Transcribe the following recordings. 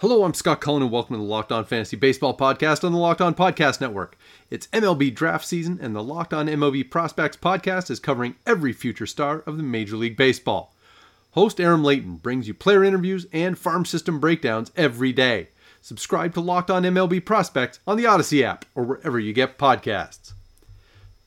Hello, I'm Scott Cullen, and welcome to the Locked On Fantasy Baseball podcast on the Locked On Podcast Network. It's MLB draft season, and the Locked On MLB Prospects podcast is covering every future star of the Major League Baseball. Host Aram Leighton brings you player interviews and farm system breakdowns every day. Subscribe to Locked On MLB Prospects on the Audacy app or wherever you get podcasts.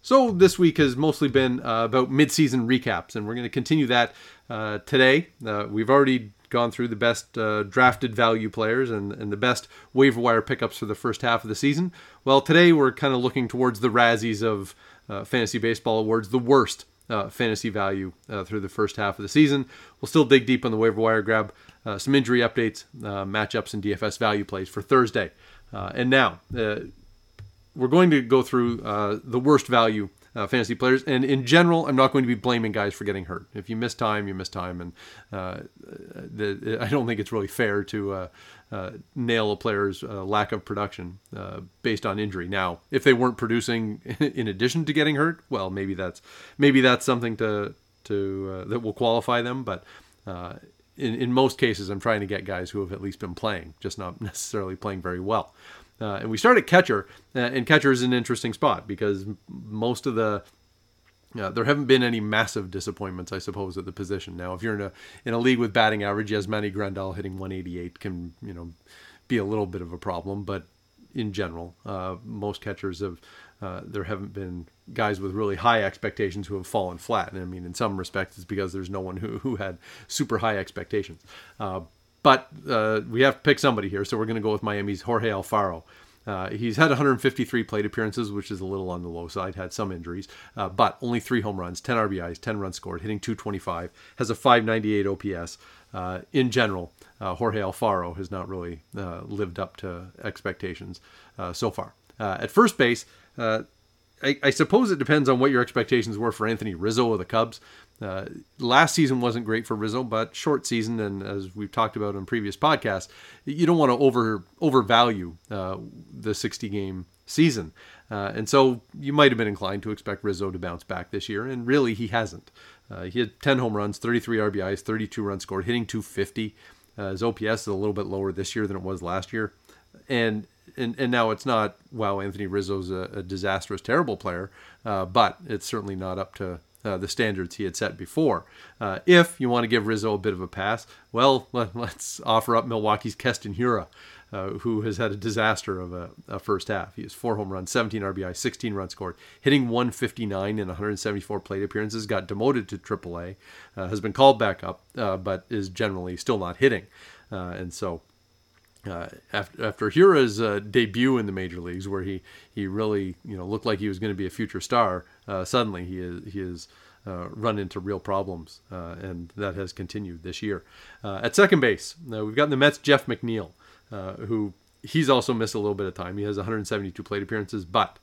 So this week has mostly been uh, about midseason recaps, and we're going to continue that uh, today. Uh, we've already gone through the best uh, drafted value players and, and the best waiver wire pickups for the first half of the season. Well, today we're kind of looking towards the Razzies of uh, fantasy baseball awards, the worst uh, fantasy value uh, through the first half of the season. We'll still dig deep on the waiver wire, grab uh, some injury updates, uh, matchups, and DFS value plays for Thursday. and now we're going to go through the worst value uh, fantasy players. And in general, I'm not going to be blaming guys for getting hurt. If you miss time, you miss time, and uh, the, I don't think it's really fair to uh, uh nail a player's uh, lack of production uh, based on injury. Now, if they weren't producing in addition to getting hurt, well, maybe that's maybe that's something to to that will qualify them, but. in, in most cases, I'm trying to get guys who have at least been playing, just not necessarily playing very well. Uh, and we start at catcher, uh, and catcher is an interesting spot because most of the uh, there haven't been any massive disappointments, I suppose, at the position. Now, if you're in a in a league with batting average, Yasmani Grandal hitting 188 can you know be a little bit of a problem, but in general, uh, most catchers have uh, there haven't been guys with really high expectations who have fallen flat. And I mean, in some respects, it's because there's no one who who had super high expectations. Uh, but uh, we have to pick somebody here, so we're going to go with Miami's Jorge Alfaro. Uh, he's had 153 plate appearances, which is a little on the low side, had some injuries, uh, but only three home runs, 10 RBIs, 10 runs scored, hitting 225, has a 598 OPS. Uh, in general, uh, Jorge Alfaro has not really uh, lived up to expectations uh, so far. at first base, I, I, suppose it depends on what your expectations were for Anthony Rizzo of the Cubs. Uh, last season wasn't great for Rizzo, but short season, and as we've talked about in previous podcasts, you don't want to over overvalue uh, the 60 game season, uh, and so you might have been inclined to expect Rizzo to bounce back this year, and really he hasn't. Uh, he had 10 home runs, 33 RBIs, 32 runs scored, hitting 250. Uh, his OPS is a little bit lower this year than it was last year, and and, and now it's not wow Anthony Rizzo's a, a disastrous terrible player, uh, but it's certainly not up to uh, the standards he had set before. Uh, if you want to give Rizzo a bit of a pass, well, let, us offer up Milwaukee's Keston Hiura. uh, who has had a disaster of a, a, first half. He has four home runs, 17 RBI, 16 runs scored, hitting 159 in 174 plate appearances, got demoted to AAA, uh, has been called back up, uh, but is generally still not hitting. And so uh, after after Hiura's uh, debut in the major leagues, where he, he really you know looked like he was going to be a future star, uh, suddenly he is he has uh, run into real problems, uh, and that has continued this year. Uh, at second base, we've got the Mets' Jeff McNeil, who he's also missed a little bit of time. He has 172 plate appearances, but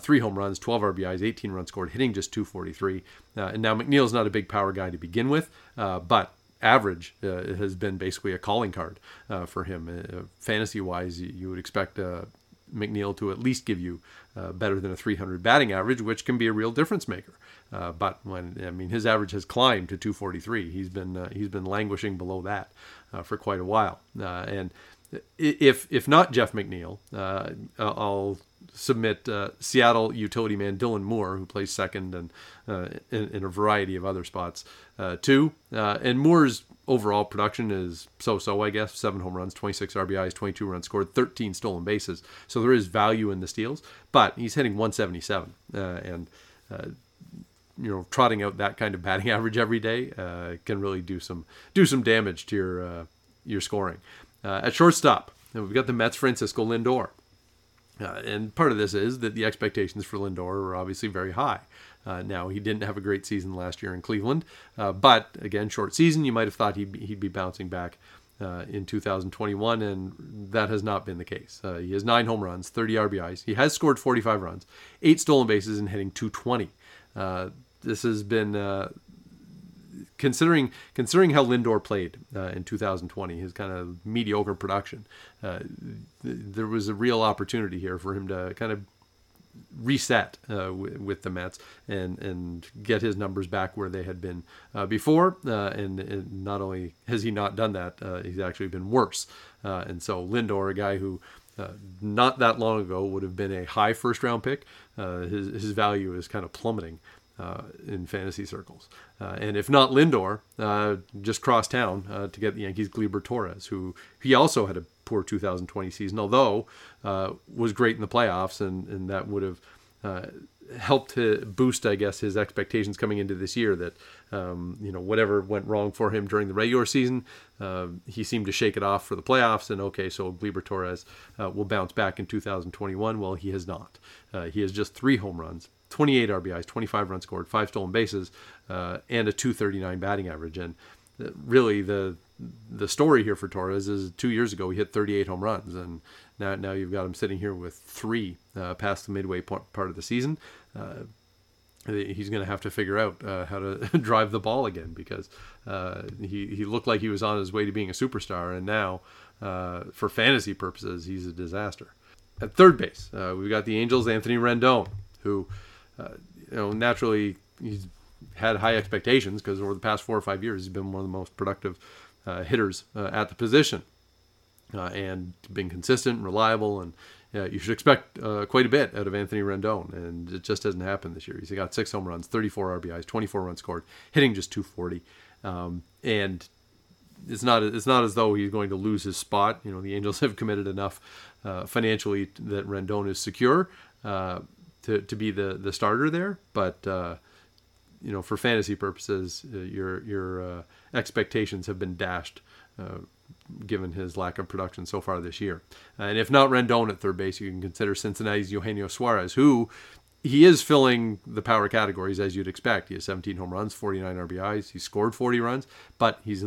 three home runs, 12 RBIs, 18 runs scored, hitting just 243. and now McNeil's not a big power guy to begin with, but average uh, has been basically a calling card uh, for him. Uh, fantasy wise, you, would expect uh, McNeil to at least give you uh, better than a 300 batting average, which can be a real difference maker. But when I mean his average has climbed to 243, he's been he's been languishing below that for quite a while. and if if not Jeff McNeil, I'll submit uh, Seattle utility man Dylan Moore, who plays second and uh, in, in, a variety of other spots, uh, too. Uh, and Moore's overall production is so-so, I guess. Seven home runs, 26 RBIs, 22 runs scored, 13 stolen bases. So there is value in the steals, but he's hitting 177 uh, and. Uh, you know, trotting out that kind of batting average every day can really do some do some damage to your your scoring. at shortstop, we've got the Mets' Francisco Lindor. Uh, and part of this is that the expectations for Lindor are obviously very high. Uh, now, he didn't have a great season last year in Cleveland, uh, but again, short season, you might have thought he'd be, he'd be bouncing back uh, in 2021, and that has not been the case. Uh, he has nine home runs, 30 RBIs. He has scored 45 runs, eight stolen bases, and hitting 220. Uh, this has been considering considering how Lindor played uh, in 2020, his kind of mediocre production. Uh, th- there was a real opportunity here for him to kind of reset uh, w- with the Mets and and get his numbers back where they had been uh, before. Uh, and, and, not only has he not done that, uh, he's actually been worse. Uh, and so Lindor, a guy who uh, not that long ago would have been a high first round pick, his his value is kind of plummeting. In fantasy circles, and if not Lindor, just cross town to get the Yankees Gleyber Torres, who he also had a poor 2020 season, although uh, was great in the playoffs, and, and that would have uh, helped to boost, I guess, his expectations coming into this year. That um, you know whatever went wrong for him during the regular season, uh, he seemed to shake it off for the playoffs. And okay, so Gleyber Torres uh, will bounce back in 2021. Well, he has not. Uh, he has just three home runs. 28 RBIs, 25 runs scored, five stolen bases, uh, and a 239 batting average. And really, the the story here for Torres is two years ago he hit 38 home runs, and now now you've got him sitting here with three uh, past the midway part of the season. Uh, he's going to have to figure out uh, how to drive the ball again because uh, he he looked like he was on his way to being a superstar, and now uh, for fantasy purposes he's a disaster. At third base, uh, we've got the Angels' Anthony Rendon, who you know naturally he's had high expectations because over the past four or five years he's been one of the most productive uh, hitters uh, at the position, uh, and being consistent, reliable, and you should expect uh, quite a bit out of Anthony Rendon, and it just hasn't happened this year. He's got six home runs, 34 RBIs, 24 runs scored, hitting just 240, um, and it's not it's not as though he's going to lose his spot. You know, the Angels have committed enough uh, financially that Rendon is secure uh, to to be the the starter there, but you know, for fantasy purposes, uh, your your uh, expectations have been dashed, uh, given his lack of production so far this year. and if not Rendon at third base, you can consider Cincinnati's Eugenio Suarez, who he is filling the power categories as you'd expect. He has 17 home runs, 49 RBIs. He scored 40 runs, but he's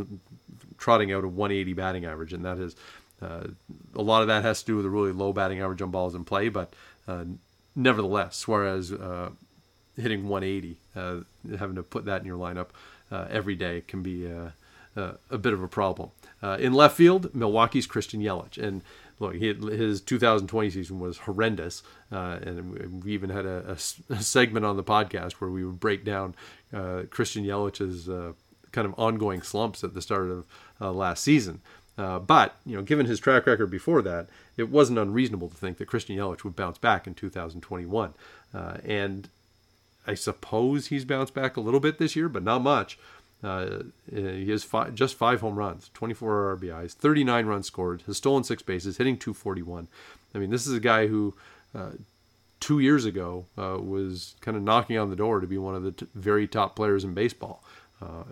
trotting out a 180 batting average, and that is uh, a lot of that has to do with a really low batting average on balls in play. But uh, nevertheless, Suarez uh, hitting 180, uh, having to put that in your lineup uh, every day can be a, uh, uh, a bit of a problem. In left field, Milwaukee's Christian Yelich, and look, he, his 2020 season was horrendous, and we even had a, a, a, segment on the podcast where we would break down Christian Yelich's kind of ongoing slumps at the start of last season. Uh, but you know, given his track record before that, it wasn't unreasonable to think that Christian Yelich would bounce back in 2021. Uh, and I suppose he's bounced back a little bit this year, but not much. Uh, he has five, just five home runs, 24 RBIs, 39 runs scored, has stolen six bases, hitting 241. I mean, this is a guy who uh, two years ago uh, was kind of knocking on the door to be one of the t- very top players in baseball, uh,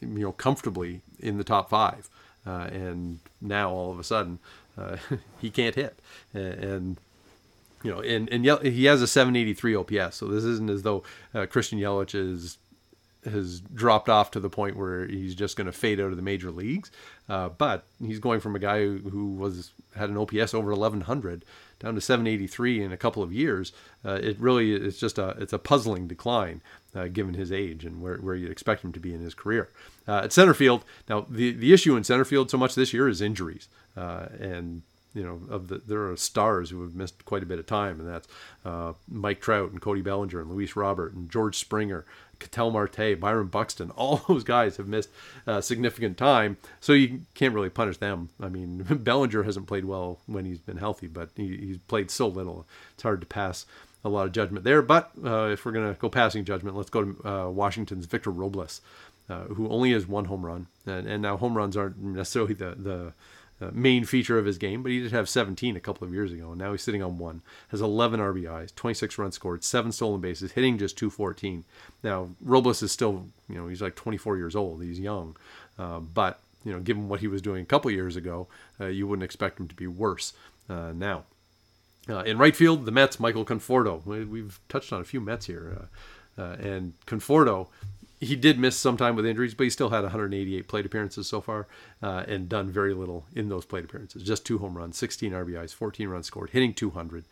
you know, comfortably in the top five. Uh, and now all of a sudden, uh, he can't hit. And you know, and and he has a 783 OPS, so this isn't as though uh, Christian Yelich is has dropped off to the point where he's just going to fade out of the major leagues. Uh, but he's going from a guy who, who, was had an OPS over 1100 down to 783 in a couple of years. Uh, it really is just a it's a puzzling decline uh, given his age and where, where you'd expect him to be in his career. Uh, at center field, now the the issue in center field so much this year is injuries uh, and you know, of the there are stars who have missed quite a bit of time, and that's uh, Mike Trout and Cody Bellinger and Luis Robert and George Springer, Ketel Marte, Byron Buxton. All those guys have missed uh, significant time, so you can't really punish them. I mean, Bellinger hasn't played well when he's been healthy, but he, he's played so little. It's hard to pass a lot of judgment there. But uh, if we're gonna go passing judgment, let's go to uh, Washington's Victor Robles. Uh, who only has one home run, and, and now home runs aren't necessarily the the uh, main feature of his game, but he did have 17 a couple of years ago, and now he's sitting on one. Has 11 RBIs, 26 runs scored, seven stolen bases, hitting just 214. Now Robles is still, you know, he's like 24 years old. He's young, uh, but you know, given what he was doing a couple years ago, uh, you wouldn't expect him to be worse uh, now. Uh, in right field, the Mets, Michael Conforto. We've touched on a few Mets here, uh, and Conforto he did miss some time with injuries, but he still had 188 plate appearances so far uh, and done very little in those plate appearances. Just two home runs, 16 RBIs, 14 runs scored, hitting 200.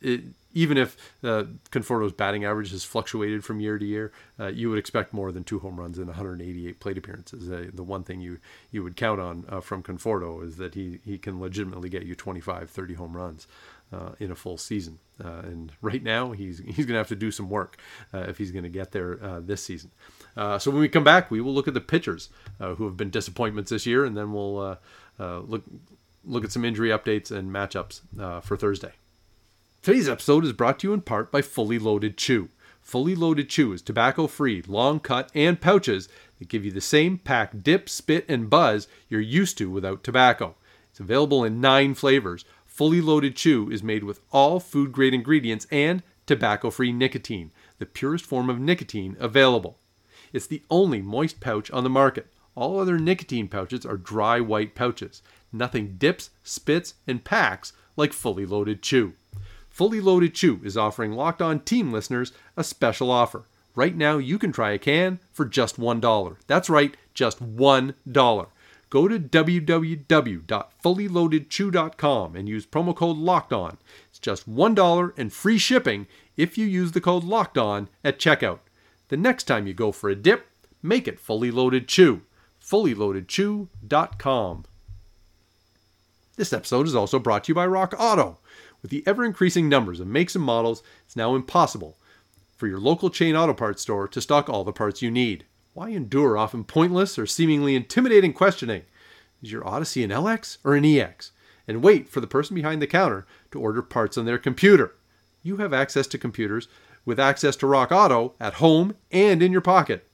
It, even if uh, Conforto's batting average has fluctuated from year to year, uh, you would expect more than two home runs in 188 plate appearances. Uh, the one thing you, you would count on uh, from Conforto is that he, he can legitimately get you 25, 30 home runs uh, in a full season. Uh, and right now, he's, he's going to have to do some work if he's going to get there this season. so when we come back, we will look at the pitchers who have been disappointments this year, and then we'll look, look at some injury updates and matchups for Thursday. Today's episode is brought to you in part by Fully Loaded Chew. Fully Loaded Chew is tobacco free, long cut, and pouches that give you the same pack dip, spit, and buzz you're used to without tobacco. It's available in nine flavors. Fully Loaded Chew is made with all food grade ingredients and tobacco free nicotine, the purest form of nicotine available. It's the only moist pouch on the market. All other nicotine pouches are dry white pouches. Nothing dips, spits, and packs like Fully Loaded Chew. Fully Loaded Chew is offering Locked On Team listeners a special offer. Right now, you can try a can for just $1. That's right, just $1. Go to www.fullyloadedchew.com and use promo code Locked On. It's just $1 and free shipping if you use the code Locked On at checkout. The next time you go for a dip, make it Fully Loaded Chew. FullyLoadedChew.com. This episode is also brought to you by Rock Auto. With the ever increasing numbers of makes and models, it's now impossible for your local chain auto parts store to stock all the parts you need. Why endure often pointless or seemingly intimidating questioning? Is your Odyssey an LX or an EX? And wait for the person behind the counter to order parts on their computer. You have access to computers with access to Rock Auto at home and in your pocket.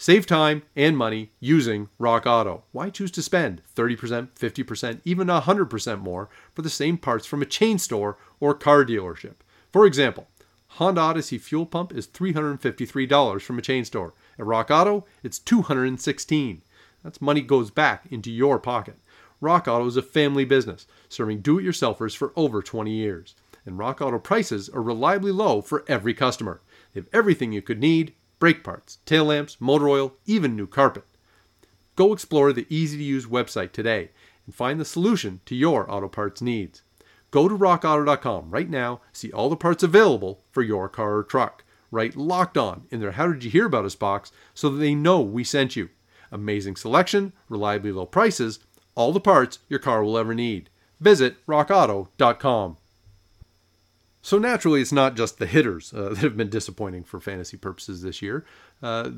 Save time and money using Rock Auto. Why choose to spend 30%, 50%, even 100% more for the same parts from a chain store or car dealership? For example, Honda Odyssey fuel pump is $353 from a chain store. At Rock Auto, it's $216. That's money goes back into your pocket. Rock Auto is a family business, serving do-it-yourselfers for over 20 years. And Rock Auto prices are reliably low for every customer. They have everything you could need brake parts, tail lamps, motor oil, even new carpet. Go explore the easy to use website today and find the solution to your auto parts needs. Go to rockauto.com right now, see all the parts available for your car or truck. Write locked on in their How Did You Hear About Us box so that they know we sent you. Amazing selection, reliably low prices, all the parts your car will ever need. Visit rockauto.com. So naturally, it's not just the hitters uh, that have been disappointing for fantasy purposes this year. Uh,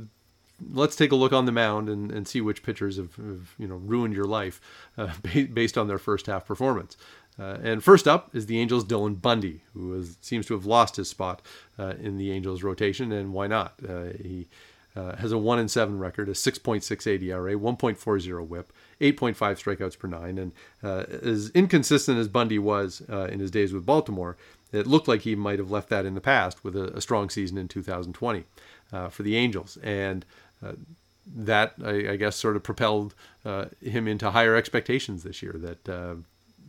let's take a look on the mound and, and see which pitchers have, have, you know ruined your life uh, based on their first half performance. Uh, and first up is the Angels' Dylan Bundy, who is, seems to have lost his spot uh, in the Angels' rotation, and why not? Uh, he has a one and seven record, a 6.68 ERA, 1.40 WHIP, 8.5 strikeouts per nine, and as inconsistent as Bundy was in his days with Baltimore, it looked like he might have left that in the past with a, a strong season in 2020 uh, for the Angels. And uh, that, I, I, guess, sort of propelled uh, him into higher expectations this year. That uh,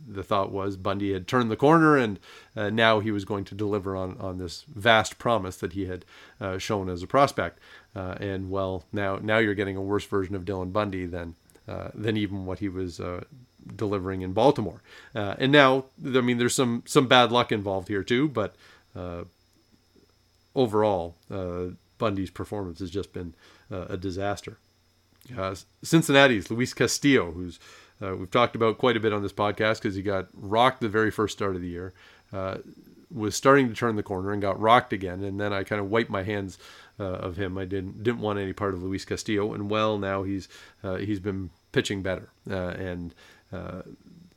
the thought was Bundy had turned the corner and uh, now he was going to deliver on, on this vast promise that he had shown as a prospect. and well, now now you're getting a worse version of Dylan Bundy than than even what he was delivering in Baltimore. Uh, and now, I mean, there's some some bad luck involved here too, but uh, overall, uh, Bundy's performance has just been uh, a disaster. Uh, Cincinnati's Luis Castillo, who's uh, we've talked about quite a bit on this podcast because he got rocked the very first start of the year. was starting to turn the corner and got rocked again, and then I kind of wiped my hands of him. I didn't didn't want any part of Luis Castillo, and well, now he's he's been pitching better, and uh,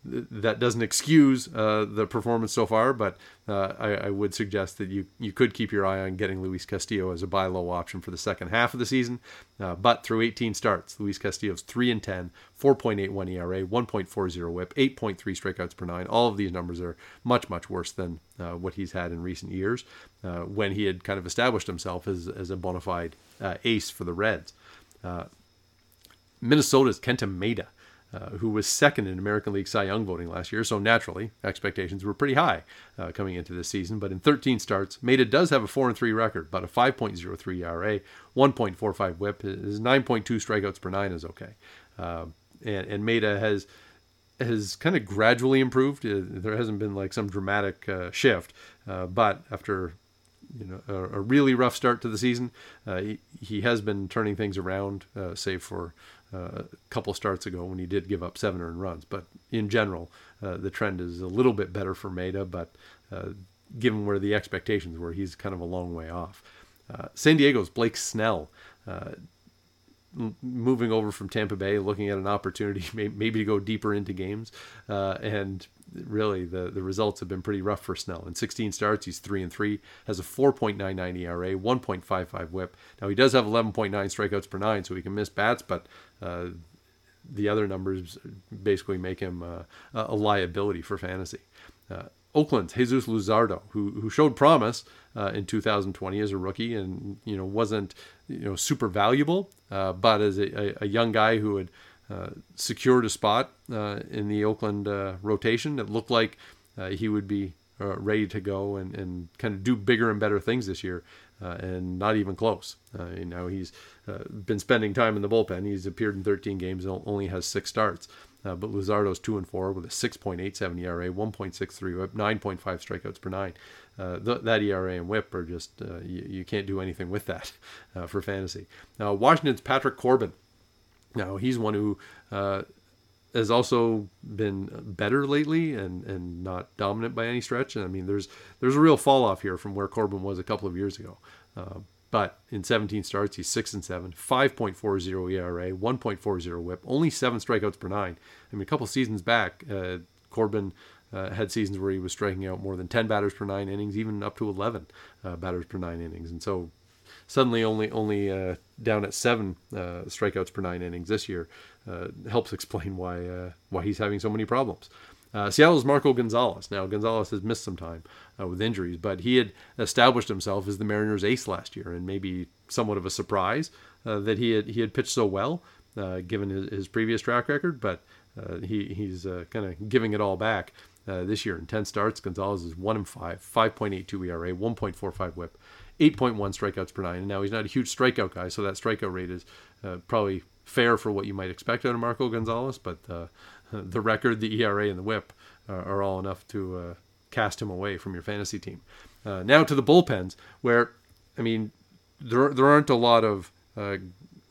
that doesn't excuse uh, the performance so far, but uh, I, I, would suggest that you, you could keep your eye on getting Luis Castillo as a buy low option for the second half of the season. Uh, but through 18 starts, Luis Castillo's 3 and 10, 4.81 ERA, 1.40 whip, 8.3 strikeouts per nine. All of these numbers are much, much worse than what he's had in recent years when he had kind of established himself as, as a bona fide ace for the Reds. Minnesota's Kenta Maeda uh, who was second in American League Cy Young voting last year. So naturally, expectations were pretty high uh, coming into this season. But in 13 starts, Maeda does have a 4 and 3 record, but a 5.03 ERA, 1.45 WHIP, his 9.2 strikeouts per nine is okay. Uh, and and Maeda has has kind of gradually improved. Uh, there hasn't been like some dramatic uh, shift, but after you know a, a, really rough start to the season, he, he has been turning things around, save for Uh, a couple starts ago when he did give up seven earned runs. But in general, uh, the trend is a little bit better for Maeda, but uh, given where the expectations were, he's kind of a long way off. San Diego's Blake Snell moving over from Tampa Bay, looking at an opportunity maybe to go deeper into games. Uh, and really, the, the results have been pretty rough for Snell. In 16 starts, he's 3 and 3, has a 4.99 ERA, 1.55 whip. Now, he does have 11.9 strikeouts per nine, so he can miss bats, but uh, the other numbers basically make him uh, a liability for fantasy. Uh, Oakland's Jesus Luzardo, who who showed promise uh, in 2020 as a rookie, and you know wasn't you know super valuable, uh, but as a, a, young guy who had uh, secured a spot uh, in the Oakland uh, rotation, it looked like uh, he would be ready to go and, and kind of do bigger and better things this year, and not even close. you know he's been spending time in the bullpen. He's appeared in 13 games and only has six starts. Uh, but Luzardo's two and four with a 6.87 ERA, 1.63 WHIP, 9.5 strikeouts per nine. Uh, th- that ERA and WHIP are just uh, you, you, can't do anything with that uh, for fantasy. Now Washington's Patrick Corbin. Now he's one who uh, has also been better lately and, and not dominant by any stretch. And I mean, there's there's a real fall off here from where Corbin was a couple of years ago. But in 17 starts, he's 6 and 7, 5.40 ERA, 1.40 whip, only seven strikeouts per nine. I mean, a couple seasons back, uh, Corbin uh, had seasons where he was striking out more than 10 batters per nine innings, even up to 11 uh, batters per nine innings. And so suddenly only only uh, down at seven uh, strikeouts per nine innings this year uh, helps explain why uh, why he's having so many problems. Uh, Seattle's Marco Gonzalez. Now, Gonzalez has missed some time uh, with injuries, but he had established himself as the Mariners' ace last year, and maybe somewhat of a surprise uh, that he had he had pitched so well, uh, given his, his, previous track record. But uh, he he's uh, kind of giving it all back this year. In 10 starts, Gonzalez is 1 and 5, 5.82 ERA, 1.45 whip, 8.1 strikeouts per nine. And now he's not a huge strikeout guy, so that strikeout rate is probably fair for what you might expect out of Marco Gonzalez, but the record, the ERA, and the WHIP are all enough to uh, cast him away from your fantasy team. Uh, now to the bullpens, where I mean, there there aren't a lot of uh,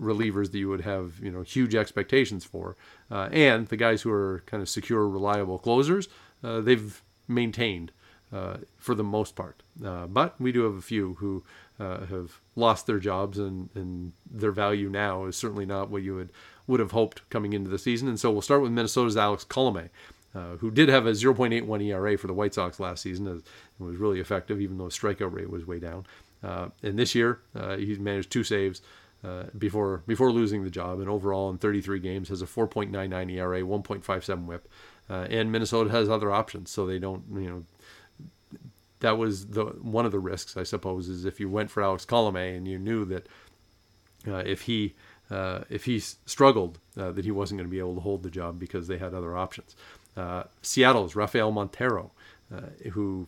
relievers that you would have you know huge expectations for, uh, and the guys who are kind of secure, reliable closers, uh, they've maintained uh, for the most part. but we do have a few who have lost their jobs, and, and their value now is certainly not what you would would have hoped coming into the season. And so we'll start with Minnesota's Alex Colome, uh, who did have a 0.81 ERA for the White Sox last season. It was really effective, even though his strikeout rate was way down. Uh, and this year, uh, he's managed two saves uh, before before losing the job. And overall, in 33 games, has a 4.99 ERA, 1.57 WHIP. Uh, and Minnesota has other options, so they don't, you know, that was the one of the risks, I suppose, is if you went for Alex Colome and you knew that uh, if he uh, if he struggled, uh, that he wasn't going to be able to hold the job because they had other options. Uh, Seattle's Rafael Montero, uh, who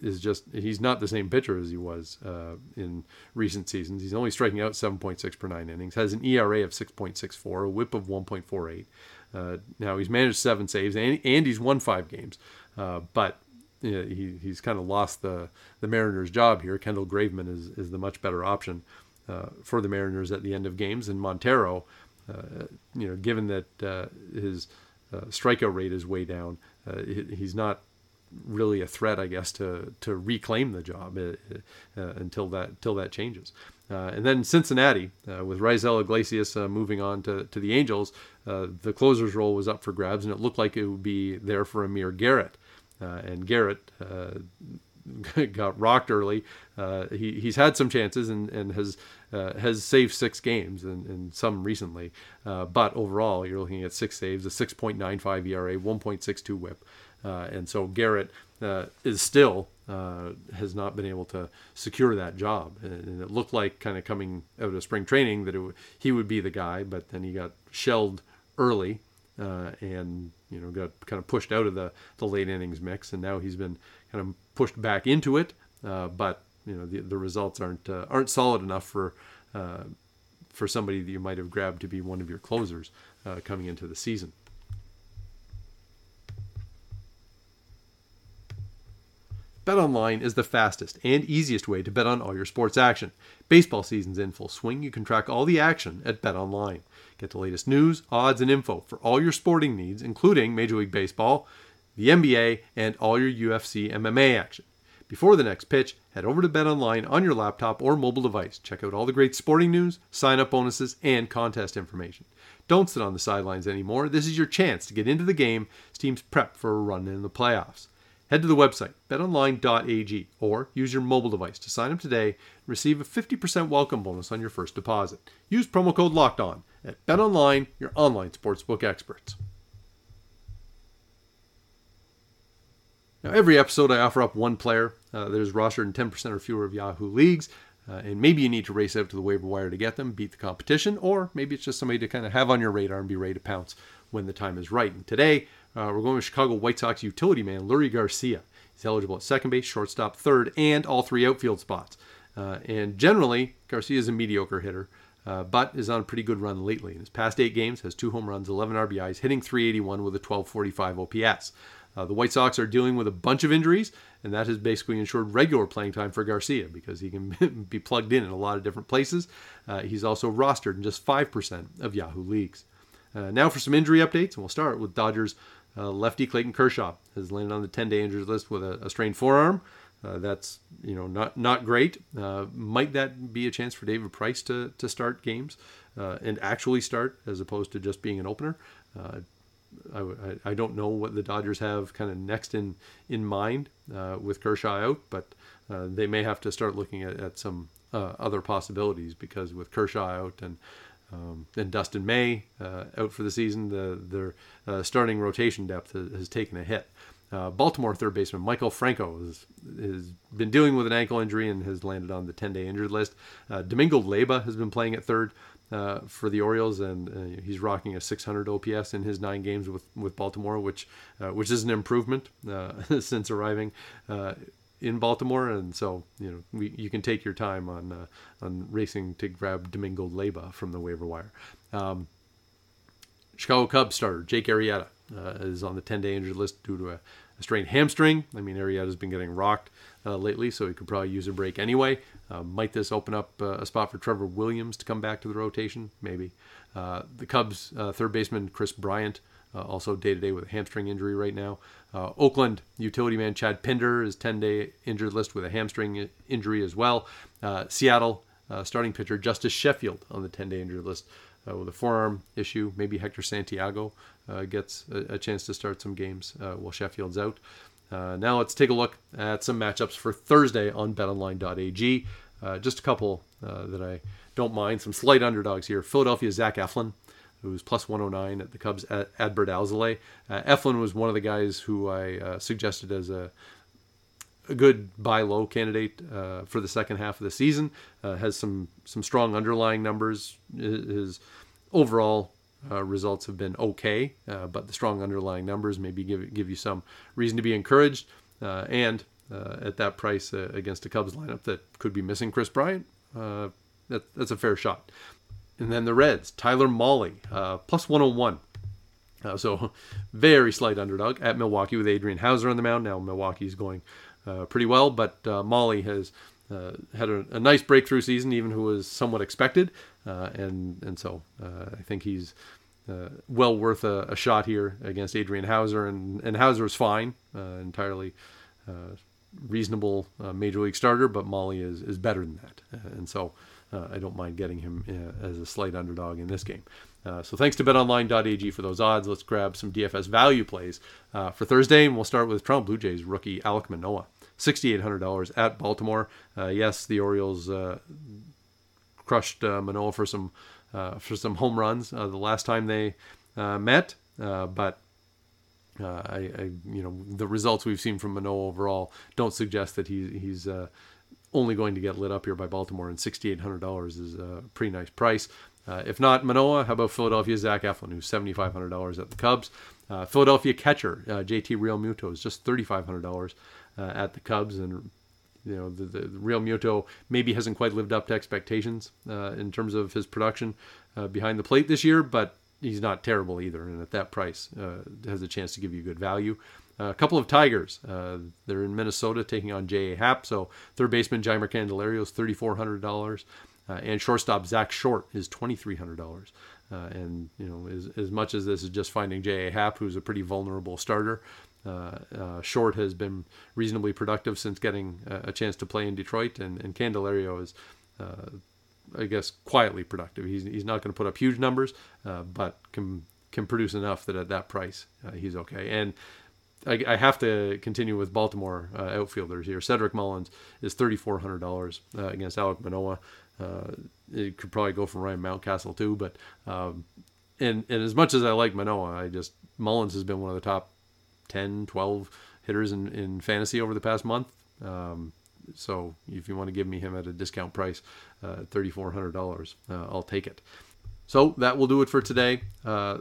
is just he's not the same pitcher as he was uh, in recent seasons. He's only striking out 7.6 per nine innings, has an ERA of 6.64, a WHIP of 1.48. Uh, now he's managed seven saves and, and he's won five games, but you know, he, he's kind of lost the the Mariners' job here. Kendall Graveman is is the much better option. Uh, for the Mariners at the end of games. And Montero, uh, you know, given that uh, his strikeout rate is way down, he's not really a threat, I guess, to to reclaim the job uh, uh, until that until that changes. Uh, and then Cincinnati, with Raisel Iglesias moving on to, to the Angels, the closer's role was up for grabs, and it looked like it would be there for Amir Garrett. And Garrett got rocked early. Uh, he, he's had some chances and, and has uh, has saved six games and, and some recently. Uh, but overall, you're looking at six saves, a 6.95 ERA, 1.62 WHIP, uh, and so Garrett uh, is still uh, has not been able to secure that job. And, and it looked like kind of coming out of spring training that it, he would be the guy, but then he got shelled early uh, and you know got kind of pushed out of the the late innings mix, and now he's been kind of pushed back into it. Uh, but you know the the results aren't uh, aren't solid enough for uh, for somebody that you might have grabbed to be one of your closers uh, coming into the season. BetOnline is the fastest and easiest way to bet on all your sports action. Baseball season's in full swing. You can track all the action at BetOnline. Get the latest news, odds, and info for all your sporting needs, including Major League Baseball, the NBA, and all your UFC MMA action. Before the next pitch, head over to BetOnline on your laptop or mobile device. Check out all the great sporting news, sign up bonuses, and contest information. Don't sit on the sidelines anymore. This is your chance to get into the game as teams prep for a run in the playoffs. Head to the website, betonline.ag, or use your mobile device to sign up today and receive a 50% welcome bonus on your first deposit. Use promo code LOCKED ON at BetOnline, your online sportsbook experts. Now, every episode I offer up one player uh, that is rostered in 10% or fewer of Yahoo leagues. Uh, and maybe you need to race out to the waiver wire to get them, beat the competition, or maybe it's just somebody to kind of have on your radar and be ready to pounce when the time is right. And today, uh, we're going with Chicago White Sox utility man Leury Garcia. He's eligible at second base, shortstop, third, and all three outfield spots. Uh, and generally, Garcia is a mediocre hitter, uh, but is on a pretty good run lately. In his past eight games, has two home runs, 11 RBIs, hitting 381 with a 1245 OPS. Uh, the White Sox are dealing with a bunch of injuries, and that has basically ensured regular playing time for Garcia because he can be plugged in in a lot of different places. Uh, he's also rostered in just 5% of Yahoo leagues. Uh, now for some injury updates, and we'll start with Dodgers uh, lefty Clayton Kershaw has landed on the 10-day injured list with a, a strained forearm. Uh, that's you know not not great. Uh, might that be a chance for David Price to to start games uh, and actually start as opposed to just being an opener? Uh, I, I, don't know what the Dodgers have kind of next in in mind uh, with Kershaw out, but they may have to start looking at, at some other possibilities because with Kershaw out and um, and Dustin May uh, out for the season. The, their uh, starting rotation depth has, has taken a hit. Uh, Baltimore third baseman Maikel Franco has, has, been dealing with an ankle injury and has landed on the 10-day injured list. Uh, Domingo Leyba has been playing at third uh, for the Orioles, and uh, he's rocking a 600 OPS in his nine games with, with Baltimore, which which is an improvement since arriving in Baltimore, and so you know we, you can take your time on uh, on racing to grab Domingo Leyba from the waiver wire. Um, Chicago Cubs starter Jake Arrieta uh, is on the 10-day injured list due to a, a strained hamstring. I mean, Arrieta's been getting rocked uh, lately, so he could probably use a break anyway. Uh, might this open up uh, a spot for Trevor Williams to come back to the rotation? Maybe. Uh, the Cubs third baseman Kris Bryant also day to day with a hamstring injury right now. Uh, Oakland utility man Chad Pinder is 10 day injured list with a hamstring injury as well. Uh, Seattle uh, starting pitcher Justus Sheffield on the 10 day injured list uh, with a forearm issue. Maybe Hector Santiago uh, gets a, a, chance to start some games while Sheffield's out. now let's take a look at some matchups for Thursday on betonline.ag. just a couple that I don't mind. Some slight underdogs here. Philadelphia Zach Eflin who's plus 109 at the Cubs at Adbert Alzolay. Uh, Eflin was one of the guys who I uh, suggested as a, a good buy low candidate uh, for the second half of the season. Uh, has some some strong underlying numbers. His overall uh, results have been okay, uh, but the strong underlying numbers maybe give give you some reason to be encouraged. and at that price against a Cubs lineup that could be missing Kris Bryant, that, that's a fair shot. And then the Reds, Tyler Mahle, uh, plus 101. Uh, so very slight underdog at Milwaukee with Adrian Houser on the mound. Now Milwaukee's going uh, pretty well, but uh, Mahle has uh, had a, a, nice breakthrough season, even who was somewhat expected, uh, and and so uh, I think he's well worth a, a, shot here against Adrian Houser, and and Houser is fine, entirely reasonable major league starter, but Mahle is is better than that, and so uh, I don't mind getting him uh, as a slight underdog in this game. Uh, so thanks to betonline.ag for those odds. Let's grab some DFS value plays uh, for Thursday, and we'll start with Toronto Blue Jays rookie Alek Manoah, $6,800 at Baltimore. Yes, the Orioles crushed Manoah for some for some home runs the last time they met, but uh, I, I, you know, the results we've seen from Manoah overall don't suggest that he, he's uh, only going to get lit up here by Baltimore, and $6,800 is a pretty nice price. Uh, if not Manoah, how about Philadelphia Zach Eflin, who's $7,500 at the Cubs? Uh, Philadelphia catcher uh, JT Realmuto is just $3,500 uh, at the Cubs, and you know the, the, the Realmuto maybe hasn't quite lived up to expectations uh, in terms of his production uh, behind the plate this year, but he's not terrible either, and at that price has a chance to give you good value. A couple of Tigers. they're in Minnesota taking on J.A. Happ. So third baseman Jeimer Candelario is $3,400. Uh, and shortstop Zach Short is twenty three hundred dollars. Uh, and you know, as, as much as this is just finding J.A. Happ, who's a pretty vulnerable starter, uh, uh, Short has been reasonably productive since getting a, a chance to play in Detroit, and, and Candelario is, uh, I guess, quietly productive. He's, he's not going to put up huge numbers, uh, but can can produce enough that at that price uh, he's okay. And I, I, have to continue with Baltimore outfielders here. Cedric Mullins is thirty four hundred dollars against Alek Manoah. Uh, it could probably go for Ryan Mountcastle too, but um, and and as much as I like Manoah, I just Mullins has been one of the top 10, 12 hitters in, in fantasy over the past month. Um, so if you want to give me him at a discount price, uh, $3,400, uh, I'll take it. So that will do it for today. Uh,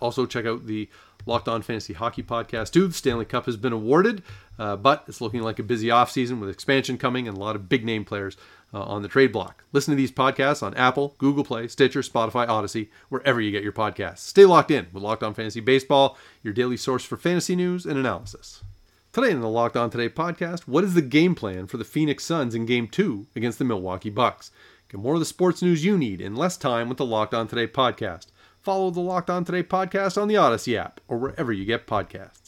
also, check out the Locked On Fantasy Hockey podcast, too. The Stanley Cup has been awarded, uh, but it's looking like a busy offseason with expansion coming and a lot of big name players uh, on the trade block. Listen to these podcasts on Apple, Google Play, Stitcher, Spotify, Audacy, wherever you get your podcasts. Stay locked in with Locked On Fantasy Baseball, your daily source for fantasy news and analysis. Today in the Locked On Today podcast, what is the game plan for the Phoenix Suns in Game 2 against the Milwaukee Bucks? Get more of the sports news you need in less time with the Locked On Today podcast. Follow the Locked On Today podcast on the Audacy app or wherever you get podcasts.